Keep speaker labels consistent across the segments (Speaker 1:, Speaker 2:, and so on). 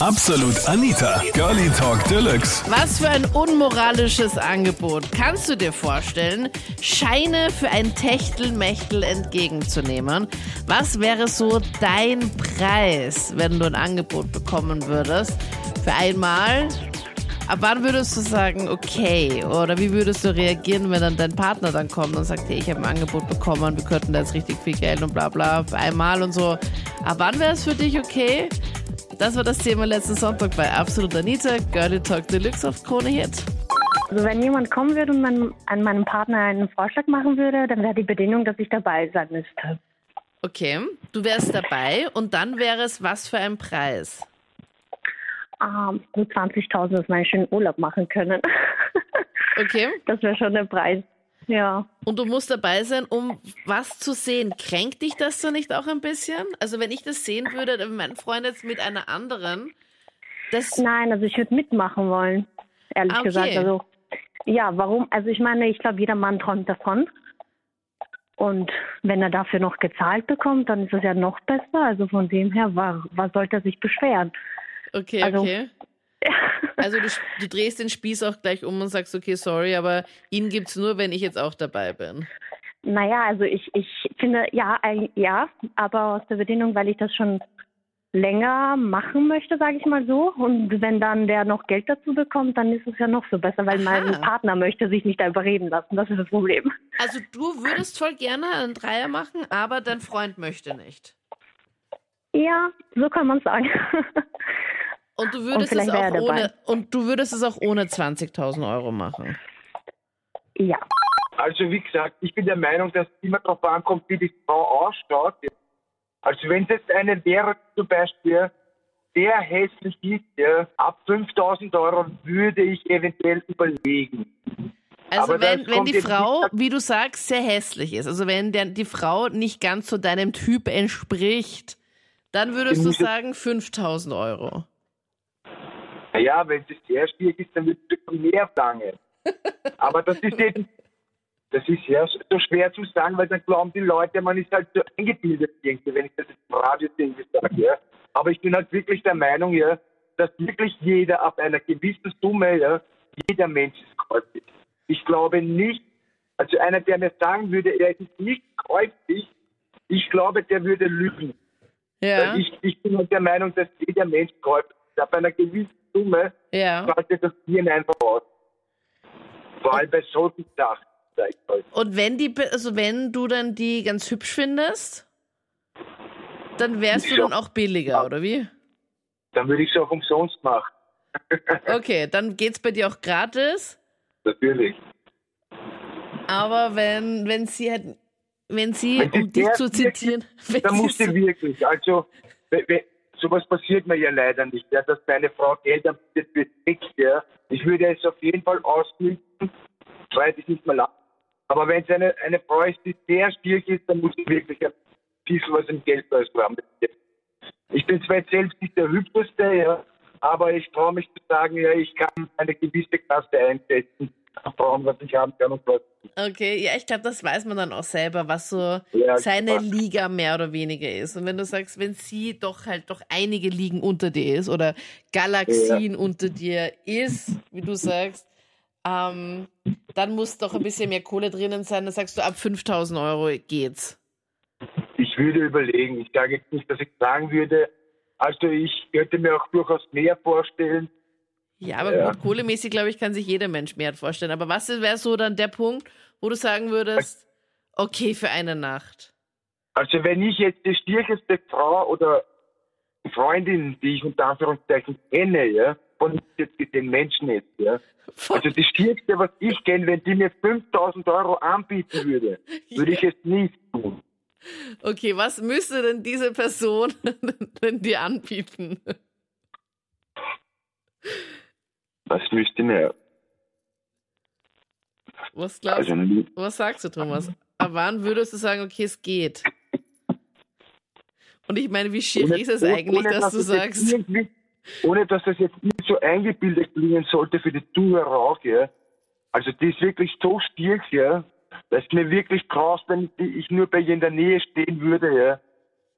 Speaker 1: Absolut Anita, Girlie Talk Deluxe.
Speaker 2: Was für ein unmoralisches Angebot. Kannst du dir vorstellen, Scheine für ein Techtelmechtel entgegenzunehmen? Was wäre so dein Preis, wenn du ein Angebot bekommen würdest? Für einmal? Ab wann würdest du sagen, okay? Oder wie würdest du reagieren, wenn dann dein Partner dann kommt und sagt, hey, ich habe ein Angebot bekommen, wir könnten da jetzt richtig viel Geld und bla bla für einmal und so. Ab wann wäre es für dich okay? Das war das Thema letzten Sonntag bei Absolut Anita, Girlie Talk Deluxe auf Krone Hit.
Speaker 3: Also wenn jemand kommen würde und man, an meinem Partner einen Vorschlag machen würde, dann wäre die Bedingung, dass ich dabei sein müsste.
Speaker 2: Okay, du wärst dabei und dann wäre es was für ein Preis?
Speaker 3: Ähm, gut 20.000, dass wir einen schönen Urlaub machen können.
Speaker 2: Okay.
Speaker 3: Das wäre schon der Preis. Ja.
Speaker 2: Und du musst dabei sein, um was zu sehen. Kränkt dich das so nicht auch ein bisschen? Also wenn ich das sehen würde, wenn mein Freund jetzt mit einer anderen, das...
Speaker 3: Nein, also ich würde mitmachen wollen, ehrlich
Speaker 2: Ah, okay.
Speaker 3: gesagt. Also ja, warum? Also ich meine, ich glaube, jeder Mann träumt davon. Und wenn er dafür noch gezahlt bekommt, dann ist es ja noch besser. Also von dem her, was, was sollte er sich beschweren?
Speaker 2: Okay,
Speaker 3: Also-
Speaker 2: okay. Also du, du drehst den Spieß auch gleich um und sagst, okay, sorry, aber ihn gibt's nur, wenn ich jetzt auch dabei bin.
Speaker 3: Naja, also ich, ich finde, ja, ein, ja, aber aus der Bedingung, weil ich das schon länger machen möchte, sage ich mal so. Und wenn dann der noch Geld dazu bekommt, dann ist es ja noch so besser, weil mein
Speaker 2: Aha.
Speaker 3: Partner möchte sich nicht überreden lassen. Das ist das Problem.
Speaker 2: Also du würdest voll gerne einen Dreier machen, aber dein Freund möchte nicht.
Speaker 3: Ja, so kann man sagen.
Speaker 2: Und du würdest es
Speaker 3: wäre er
Speaker 2: auch ohne und du würdest es auch ohne 20.000 Euro machen.
Speaker 3: ja.
Speaker 4: Also wie gesagt, ich bin der Meinung, dass es immer darauf ankommt, wie die Frau ausschaut. Also wenn es jetzt eine wäre, zum Beispiel, der hässlich ist, ja, ab 5000 Euro würde ich eventuell überlegen.
Speaker 2: Also
Speaker 4: Aber
Speaker 2: wenn, wenn die Frau,
Speaker 4: nicht-
Speaker 2: wie du sagst, sehr hässlich ist, also wenn der, die Frau nicht ganz so deinem Typ entspricht, dann würdest du sagen 5000 Euro.
Speaker 4: Naja, wenn es sehr schwierig ist, dann ich schon mehr verlangen. Aber das ist eben, das ist ja so schwer zu sagen, weil dann glauben die Leute, man ist halt so eingebildet irgendwie, wenn ich das im Radio irgendwie sage. Ja. Aber ich bin halt wirklich der Meinung, ja, dass wirklich jeder ab einer gewissen Summe, ja, jeder Mensch ist käuflich. Ich glaube nicht, also einer, der mir sagen würde, er ist nicht käuflich, ich glaube, der würde lügen.
Speaker 2: Ja,
Speaker 4: ich, ich bin halt der Meinung, dass jeder Mensch käuflich ist. Ab einer gewissen Summe
Speaker 2: ja.
Speaker 4: schaltet das Hirn einfach aus. Vor allem bei solchen Sachen.
Speaker 2: Und wenn die, also wenn du dann die ganz hübsch findest, dann wärst du
Speaker 4: Ja.
Speaker 2: dann auch billiger, oder wie?
Speaker 4: Dann würde ich es auch umsonst machen.
Speaker 2: Okay, dann geht's bei dir auch gratis.
Speaker 4: Natürlich.
Speaker 2: Aber wenn, wenn sie halt, wenn sie,
Speaker 4: Wenn
Speaker 2: um dich zu
Speaker 4: wirklich-
Speaker 2: zitieren, wenn
Speaker 4: Da
Speaker 2: sie
Speaker 4: muss sie wirklich. Also, we- we- sowas passiert mir ja leider nicht, ja, dass meine Frau Geld anbietet für Sex, ja. Ich würde es auf jeden Fall ausnützen, soweit ich nicht mehr lang. Aber wenn es eine, eine Frau ist, die sehr stirig ist, dann muss sie wirklich ein bisschen was im Geldbeutel haben. Ich bin zwar selbst nicht der Hübscheste, ja, aber ich traue mich zu sagen, ja, ich kann eine gewisse Klasse einsetzen an Frauen, was ich haben kann und was
Speaker 2: Okay, ja, ich glaube, das weiß man dann auch selber, was so
Speaker 4: Ja,
Speaker 2: seine
Speaker 4: klar.
Speaker 2: Liga mehr oder weniger ist. Und wenn du sagst, wenn sie doch halt doch einige Ligen unter dir ist oder Galaxien unter dir ist, wie du sagst, ähm, dann muss doch ein bisschen mehr Kohle drinnen sein. Dann sagst du, ab 5000 Euro geht's.
Speaker 4: Ich würde überlegen. Ich sage jetzt nicht, dass ich sagen würde. Also ich könnte mir auch durchaus mehr vorstellen.
Speaker 2: Ja, aber
Speaker 4: Ja.
Speaker 2: gut, kohlemäßig, glaube ich, kann sich jeder Mensch mehr vorstellen. Aber was wäre so dann der Punkt, wo du sagen würdest, okay, für eine Nacht?
Speaker 4: Also wenn ich jetzt die stärkste Frau oder Freundin, die ich unter Anführungszeichen kenne, ja, von jetzt den Menschen jetzt, ja. Also die stärkste, was ich kenne, wenn die mir 5000 Euro anbieten würde, würde ich es nicht tun.
Speaker 2: Okay, was müsste denn diese Person denn dir anbieten?
Speaker 4: Das müsste mir,
Speaker 2: Was glaubst
Speaker 4: also
Speaker 2: du? Was sagst du, Thomas? Ab wann würdest du sagen, okay, es geht? Und ich meine, wie schier ist es eigentlich, dass du
Speaker 4: es jetzt
Speaker 2: sagst,
Speaker 4: Ohne dass das jetzt nicht so eingebildet klingen sollte für die Zuhörer auch, ja. Also die ist wirklich so stark, ja, dass mir wirklich graust, wenn ich nur bei ihr in der Nähe stehen würde, ja.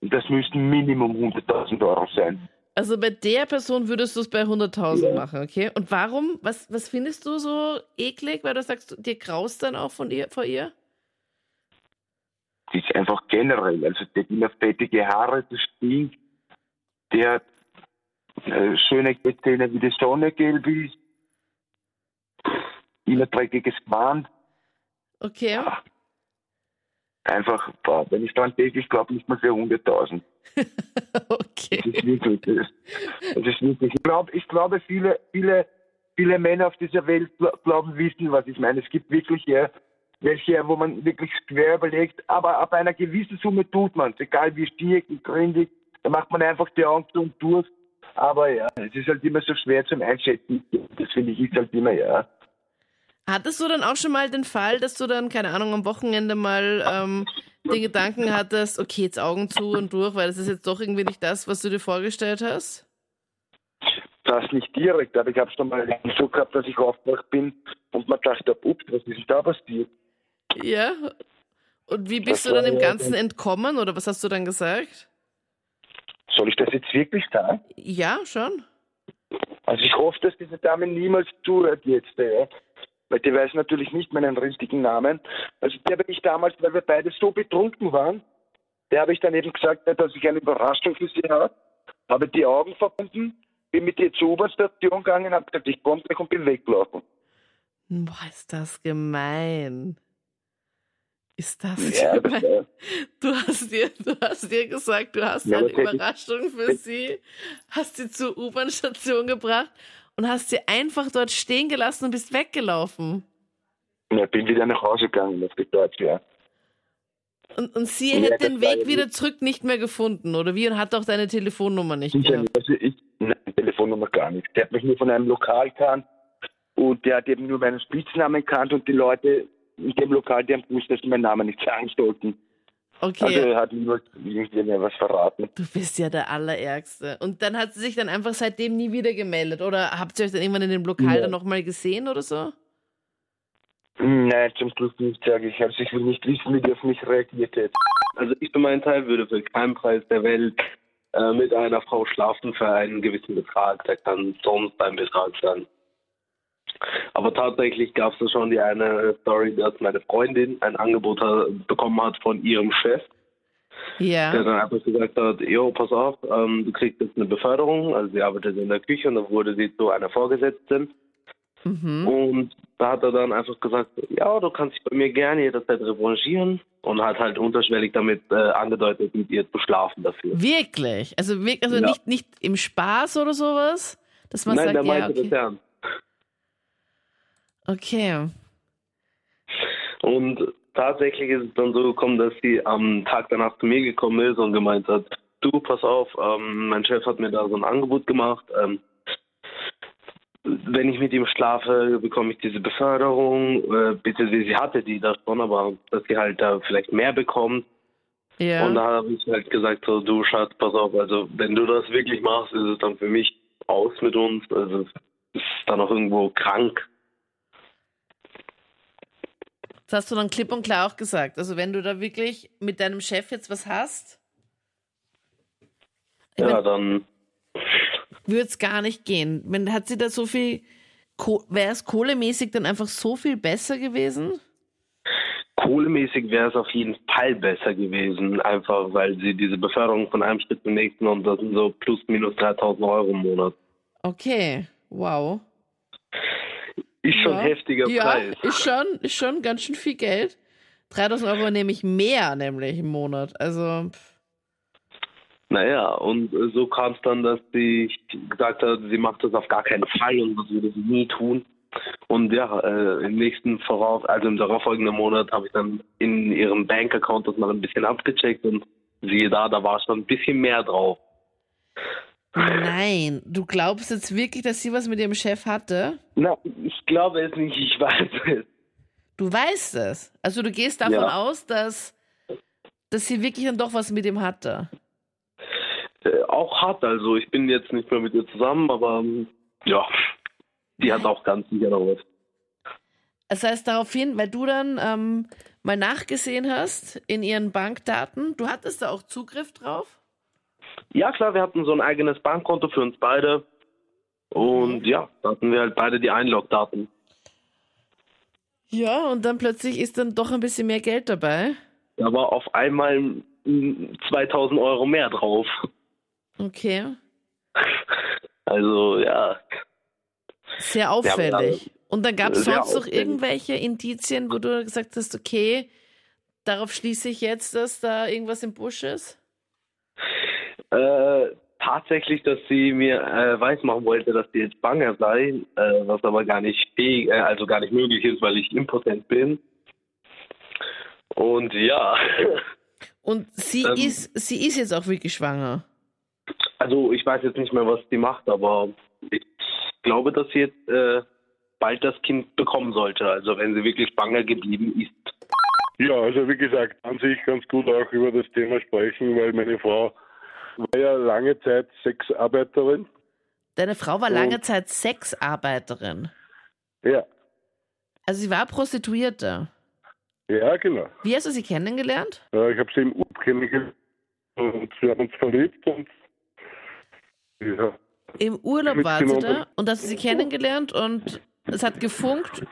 Speaker 4: Und das müssten Minimum 100.000 Euro sein.
Speaker 2: Also bei der Person würdest du es bei 100.000 machen, okay? Und warum? Was, was findest du so eklig, weil du sagst, dir graust dann auch von ihr, vor ihr?
Speaker 4: Die ist einfach generell, also der hat immer fettige Haare, das stinkt. Der hat äh, schöne Zähne wie die Sonne gelb ist. Immer dreckiges Gewand.
Speaker 2: Okay.
Speaker 4: Einfach, boah, wenn ich dran denke, ich glaube nicht mal für 100.000.
Speaker 2: okay.
Speaker 4: Das ist wirklich, das, das ist wirklich. Ich glaube, ich glaube, viele, viele, viele Männer auf dieser Welt gl- glauben, wissen, was ich meine. Es gibt wirklich ja, welche, wo man wirklich schwer überlegt, aber ab einer gewissen Summe tut man es, egal wie stieg und gründig, da macht man einfach die zu und durch. Aber ja, es ist halt immer so schwer zum Einschätzen. Das finde ich ist halt immer, ja.
Speaker 2: Hattest du dann auch schon mal den Fall, dass du dann, keine Ahnung, am Wochenende mal ähm, den Gedanken hattest, okay, jetzt Augen zu und durch, weil das ist jetzt doch irgendwie nicht das, was du dir vorgestellt hast?
Speaker 4: Das nicht direkt, aber ich habe schon mal so gehabt, dass ich aufgewacht bin und man dachte, ups, was ist denn da passiert?
Speaker 2: Ja. Und wie bist
Speaker 4: Das
Speaker 2: du dann
Speaker 4: ja
Speaker 2: Ganzen entkommen oder was hast du dann gesagt?
Speaker 4: Soll ich das jetzt wirklich sagen?
Speaker 2: Ja, schon.
Speaker 4: Also ich hoffe, dass diese Dame niemals zuhört jetzt, ja. Weil die weiß natürlich nicht meinen richtigen Namen. Also der habe ich damals, weil wir beide so betrunken waren, der habe ich dann eben gesagt, dass ich eine Überraschung für sie habe. Habe die Augen verbunden, bin mit ihr zur U-Bahn-Station gegangen, habe gesagt, ich komme gleich und bin weggelaufen.
Speaker 2: Boah, ist das gemein. Ist das
Speaker 4: Ja, das,
Speaker 2: gemein?
Speaker 4: äh,
Speaker 2: Du hast dir, du hast dir gesagt, du hast
Speaker 4: Ja,
Speaker 2: eine
Speaker 4: ich-
Speaker 2: Überraschung für sie, hast sie zur U-Bahn-Station gebracht und hast sie einfach dort stehen gelassen und bist weggelaufen.
Speaker 4: ja, bin wieder nach Hause gegangen auf die Deutsch, ja.
Speaker 2: Und, und sie
Speaker 4: Ja,
Speaker 2: hätte
Speaker 4: das
Speaker 2: den Weg wieder
Speaker 4: nicht-
Speaker 2: zurück nicht mehr gefunden, oder wie? Und hat auch deine Telefonnummer nicht
Speaker 4: Ich,
Speaker 2: gehabt.
Speaker 4: also ich, nein, Telefonnummer gar nicht. Der hat mich nur von einem Lokal gekannt und der hat eben nur meinen Spitznamen gekannt und die Leute in dem Lokal, die haben gewusst, dass sie meinen Namen nicht sagen sollten. Also
Speaker 2: Okay,
Speaker 4: er hat irgendwie mir was verraten.
Speaker 2: du bist ja der Allerärgste. Und dann hat sie sich dann einfach seitdem nie wieder gemeldet. Oder habt ihr euch dann irgendwann in dem Lokal
Speaker 4: Ja.
Speaker 2: dann nochmal gesehen oder so?
Speaker 4: Nein, zum Schluss nicht, sage ich. Also ich will nicht wissen, wie die auf mich reagiert hätte.
Speaker 5: Also ich für meinen Teil würde für keinen Preis der Welt äh, mit einer Frau schlafen für einen gewissen Betrag. Der kann sonst ein Betrag sein. Aber tatsächlich gab es da schon die eine Story, dass meine Freundin ein Angebot ha- bekommen hat von ihrem Chef, der
Speaker 2: Ja.
Speaker 5: dann einfach gesagt hat, jo, pass auf, ähm, du kriegst jetzt eine Beförderung, also sie arbeitet in der Küche und dann wurde sie zu einer Vorgesetzten
Speaker 2: Mhm.
Speaker 5: und da hat er dann einfach gesagt, ja, du kannst dich bei mir gerne jederzeit revanchieren und hat halt unterschwellig damit äh, angedeutet, mit ihr zu schlafen dafür.
Speaker 2: Wirklich? Also, also
Speaker 5: Ja.
Speaker 2: nicht, nicht im Spaß oder sowas? Dass man
Speaker 5: Nein, der
Speaker 2: sagt, ja,
Speaker 5: meinte das
Speaker 2: okay.
Speaker 5: ernst.
Speaker 2: Okay.
Speaker 5: Und tatsächlich ist es dann so gekommen, dass sie am Tag danach zu mir gekommen ist und gemeint hat, du, pass auf, ähm, mein Chef hat mir da so ein Angebot gemacht. Ähm, wenn ich mit ihm schlafe, bekomme ich diese Beförderung. Äh, beziehungsweise sie hatte die da schon, aber dass sie halt da vielleicht mehr bekommt.
Speaker 2: Ja.
Speaker 5: Und da habe ich halt gesagt, so, du Schatz, pass auf, also wenn du das wirklich machst, ist es dann für mich aus mit uns. Also es ist dann auch irgendwo krank.
Speaker 2: Das hast du dann klipp und klar auch gesagt. Also wenn du da wirklich mit deinem Chef jetzt was hast,
Speaker 5: Ja,
Speaker 2: mein,
Speaker 5: dann
Speaker 2: würde es gar nicht gehen. Wenn, hat sie da so viel, wäre es kohlemäßig dann einfach so viel besser gewesen?
Speaker 5: kohlemäßig wäre es auf jeden Fall besser gewesen, einfach weil sie diese Beförderung von einem Schritt zum nächsten und das sind so plus minus 3000 Euro im Monat.
Speaker 2: Okay, wow.
Speaker 5: Ist schon
Speaker 2: ja.
Speaker 5: ein heftiger
Speaker 2: ja,
Speaker 5: Preis.
Speaker 2: ist schon, ist schon ganz schön viel Geld. 3000 Euro nämlich mehr, nämlich im Monat. Also, pff,
Speaker 5: Naja, und so kam es dann, dass sie gesagt hat, sie macht das auf gar keinen Fall und das würde sie nie tun. Und ja, äh, im nächsten vorauf, also im darauffolgenden Monat habe ich dann in ihrem Bankaccount das mal ein bisschen abgecheckt und siehe da, da war schon ein bisschen mehr drauf.
Speaker 2: Nein. Du glaubst jetzt wirklich, dass sie was mit ihrem Chef hatte?
Speaker 5: Na, ich glaube es nicht, ich weiß es.
Speaker 2: Du weißt es. Also du gehst davon
Speaker 5: Ja.
Speaker 2: aus, dass, dass sie wirklich dann doch was mit ihm hatte.
Speaker 5: Äh, auch hat, also ich bin jetzt nicht mehr mit ihr zusammen, aber ähm, ja, die hat auch ganz sicher noch was.
Speaker 2: Das heißt daraufhin, weil du dann ähm, mal nachgesehen hast in ihren Bankdaten, du hattest da auch Zugriff drauf?
Speaker 5: Ja, klar, wir hatten so ein eigenes Bankkonto für uns beide. Und ja, da hatten wir halt beide die Einlogdaten.
Speaker 2: Ja, und dann plötzlich ist dann doch ein bisschen mehr Geld dabei.
Speaker 5: Da war auf einmal mm, 2000 Euro mehr drauf.
Speaker 2: Okay.
Speaker 5: Also, ja.
Speaker 2: Sehr auffällig. Und dann gab es sonst noch irgendwelche Indizien, wo du gesagt hast, okay, darauf schließe ich jetzt, dass da irgendwas im Busch ist?
Speaker 5: Äh, tatsächlich, dass sie mir äh, weismachen wollte, dass sie jetzt schwanger sei, äh, was aber gar nicht fähig, äh, also gar nicht möglich ist, weil ich impotent bin. Und ja,
Speaker 2: Und sie
Speaker 5: Ähm.
Speaker 2: ist, sie ist jetzt auch wirklich schwanger.
Speaker 5: also ich weiß jetzt nicht mehr, was sie macht, aber ich glaube, dass sie jetzt äh, bald das Kind bekommen sollte. Also wenn sie wirklich schwanger geblieben ist.
Speaker 6: Ja, also wie gesagt, an sich ganz gut auch über das Thema sprechen, weil meine Frau war ja lange Zeit Sexarbeiterin.
Speaker 2: Deine Frau war lange Zeit Sexarbeiterin.
Speaker 6: Ja,
Speaker 2: Also sie war Prostituierte.
Speaker 6: ja, genau.
Speaker 2: Wie hast du sie kennengelernt?
Speaker 6: Ich habe sie im Urlaub kennengelernt und wir haben uns verliebt und ja,
Speaker 2: Im Urlaub war sie
Speaker 6: Mitgenommen.
Speaker 2: da und hast du sie kennengelernt und es hat gefunkt.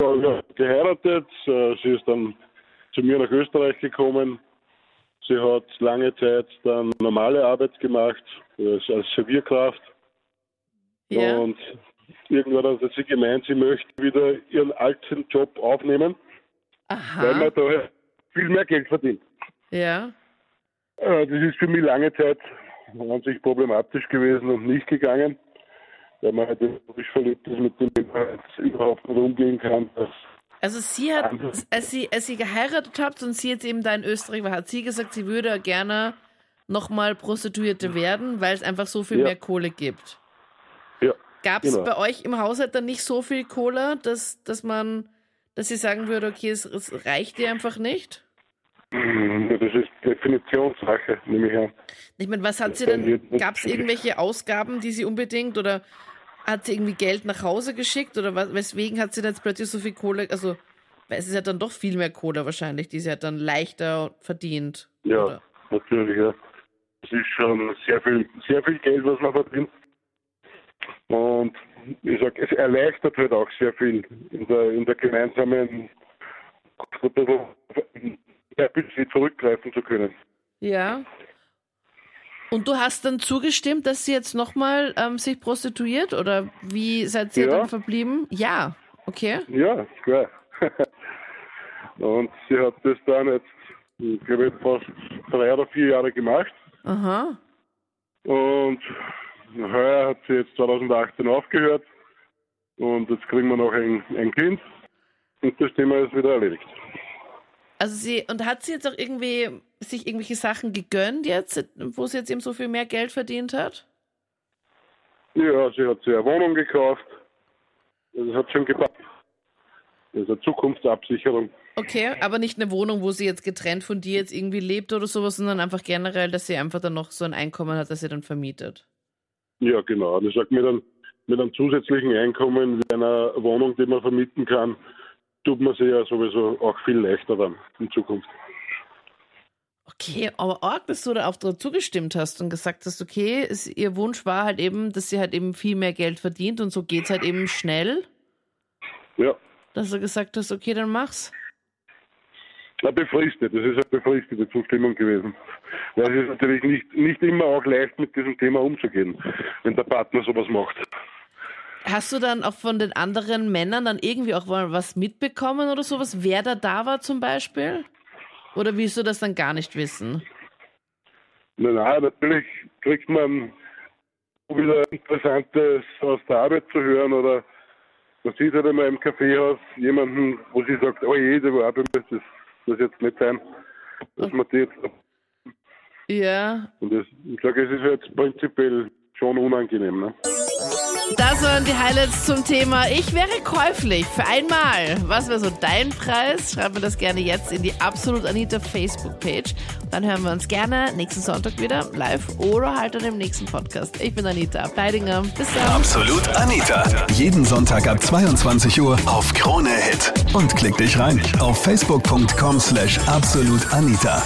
Speaker 6: ja, ja, geheiratet. Äh, Sie ist dann zu mir nach Österreich gekommen. Sie hat lange Zeit dann normale Arbeit gemacht, als als Servierkraft.
Speaker 2: Ja.
Speaker 6: Und irgendwann hat sie gemeint, sie möchte wieder ihren alten Job aufnehmen, weil man
Speaker 2: Aha.
Speaker 6: da viel mehr Geld verdient.
Speaker 2: Ja.
Speaker 6: Äh, Das ist für mich lange Zeit an sich problematisch gewesen und nicht gegangen, weil man halt frisch verliebt ist, mit dem man überhaupt nicht umgehen kann. Das,
Speaker 2: Also sie hat, als sie, als sie geheiratet habt und sie jetzt eben da in Österreich war, hat sie gesagt, sie würde gerne nochmal Prostituierte werden, weil es einfach so viel
Speaker 6: Ja.
Speaker 2: mehr Kohle gibt.
Speaker 6: ja,
Speaker 2: Gab es
Speaker 6: Genau.
Speaker 2: bei euch im Haushalt dann nicht so viel Kohle, dass, dass man, dass sie sagen würde, okay, es, es reicht dir einfach nicht?
Speaker 6: das ist Definitionssache, nehme ich an.
Speaker 2: Ich meine, was hat sie denn, gab es irgendwelche Ausgaben, die sie unbedingt oder hat sie irgendwie Geld nach Hause geschickt oder was, weswegen hat sie dann jetzt plötzlich so viel Kohle, also weil es ist ja dann doch viel mehr Kohle wahrscheinlich, die sie hat dann leichter verdient.
Speaker 6: Ja,
Speaker 2: Oder?
Speaker 6: natürlich, ja. Das ist schon sehr viel, sehr viel Geld, was man verdient. Und ich sag, es erleichtert halt auch sehr viel in der, in der gemeinsamen ein bisschen zurückgreifen zu können.
Speaker 2: Ja. Und du hast dann zugestimmt, dass sie jetzt nochmal ähm, sich prostituiert oder wie seid ihr
Speaker 6: Ja.
Speaker 2: dann verblieben? Ja. Okay.
Speaker 6: Ja, klar. Und sie hat das dann jetzt, ich glaube, jetzt fast drei oder vier Jahre gemacht.
Speaker 2: Aha.
Speaker 6: Und heuer hat sie jetzt 2018 aufgehört. Und jetzt kriegen wir noch ein, ein Kind. Und das Thema ist wieder erledigt.
Speaker 2: Also sie, und hat sie jetzt auch irgendwie sich irgendwelche Sachen gegönnt jetzt, wo sie jetzt eben so viel mehr Geld verdient hat?
Speaker 6: Ja, sie hat sich eine Wohnung gekauft. Das hat schon gepasst. Das ist eine Zukunftsabsicherung.
Speaker 2: Okay, aber nicht eine Wohnung, wo sie jetzt getrennt von dir jetzt irgendwie lebt oder sowas, sondern einfach generell, dass sie einfach dann noch so ein Einkommen hat, das sie dann vermietet.
Speaker 6: Ja, genau. Und ich sag mit einem, mit einem zusätzlichen Einkommen wie einer Wohnung, die man vermieten kann, tut man sich ja sowieso auch viel leichter dann in Zukunft.
Speaker 2: Okay, aber arg, dass du da auch zugestimmt hast und gesagt hast, okay, es, ihr Wunsch war halt eben, dass sie halt eben viel mehr Geld verdient und so geht's halt eben schnell,
Speaker 6: Ja,
Speaker 2: dass du gesagt hast, okay, dann mach's.
Speaker 6: na, befristet. Das ist eine befristete Zustimmung gewesen. Weil es ist natürlich nicht, nicht immer auch leicht, mit diesem Thema umzugehen, wenn der Partner sowas macht.
Speaker 2: Hast du dann auch von den anderen Männern dann irgendwie auch mal was mitbekommen oder sowas, wer da da war zum Beispiel? Oder willst du das dann gar nicht wissen?
Speaker 6: Nein, natürlich kriegt man wieder Interessantes aus der Arbeit zu hören oder man sieht halt immer im Kaffeehaus jemanden, wo sie sagt, oh je, der war bei mir, das das jetzt nicht sein, dass man die jetzt,
Speaker 2: Ja,
Speaker 6: und das, ich sage, es ist jetzt prinzipiell schon unangenehm. Ne?
Speaker 2: Das waren die Highlights zum Thema Ich wäre käuflich für einmal. Was wäre so dein Preis? Schreib mir das gerne jetzt in die Absolut Anita Facebook-Page. Dann hören wir uns gerne nächsten Sonntag wieder live oder halt dann im nächsten Podcast. Ich bin Anita Ableidinger. Bis dann.
Speaker 1: Absolut Anita. Jeden Sonntag ab 22 Uhr auf Krone Hit. Und klick dich rein auf facebook.com slash absolutanita.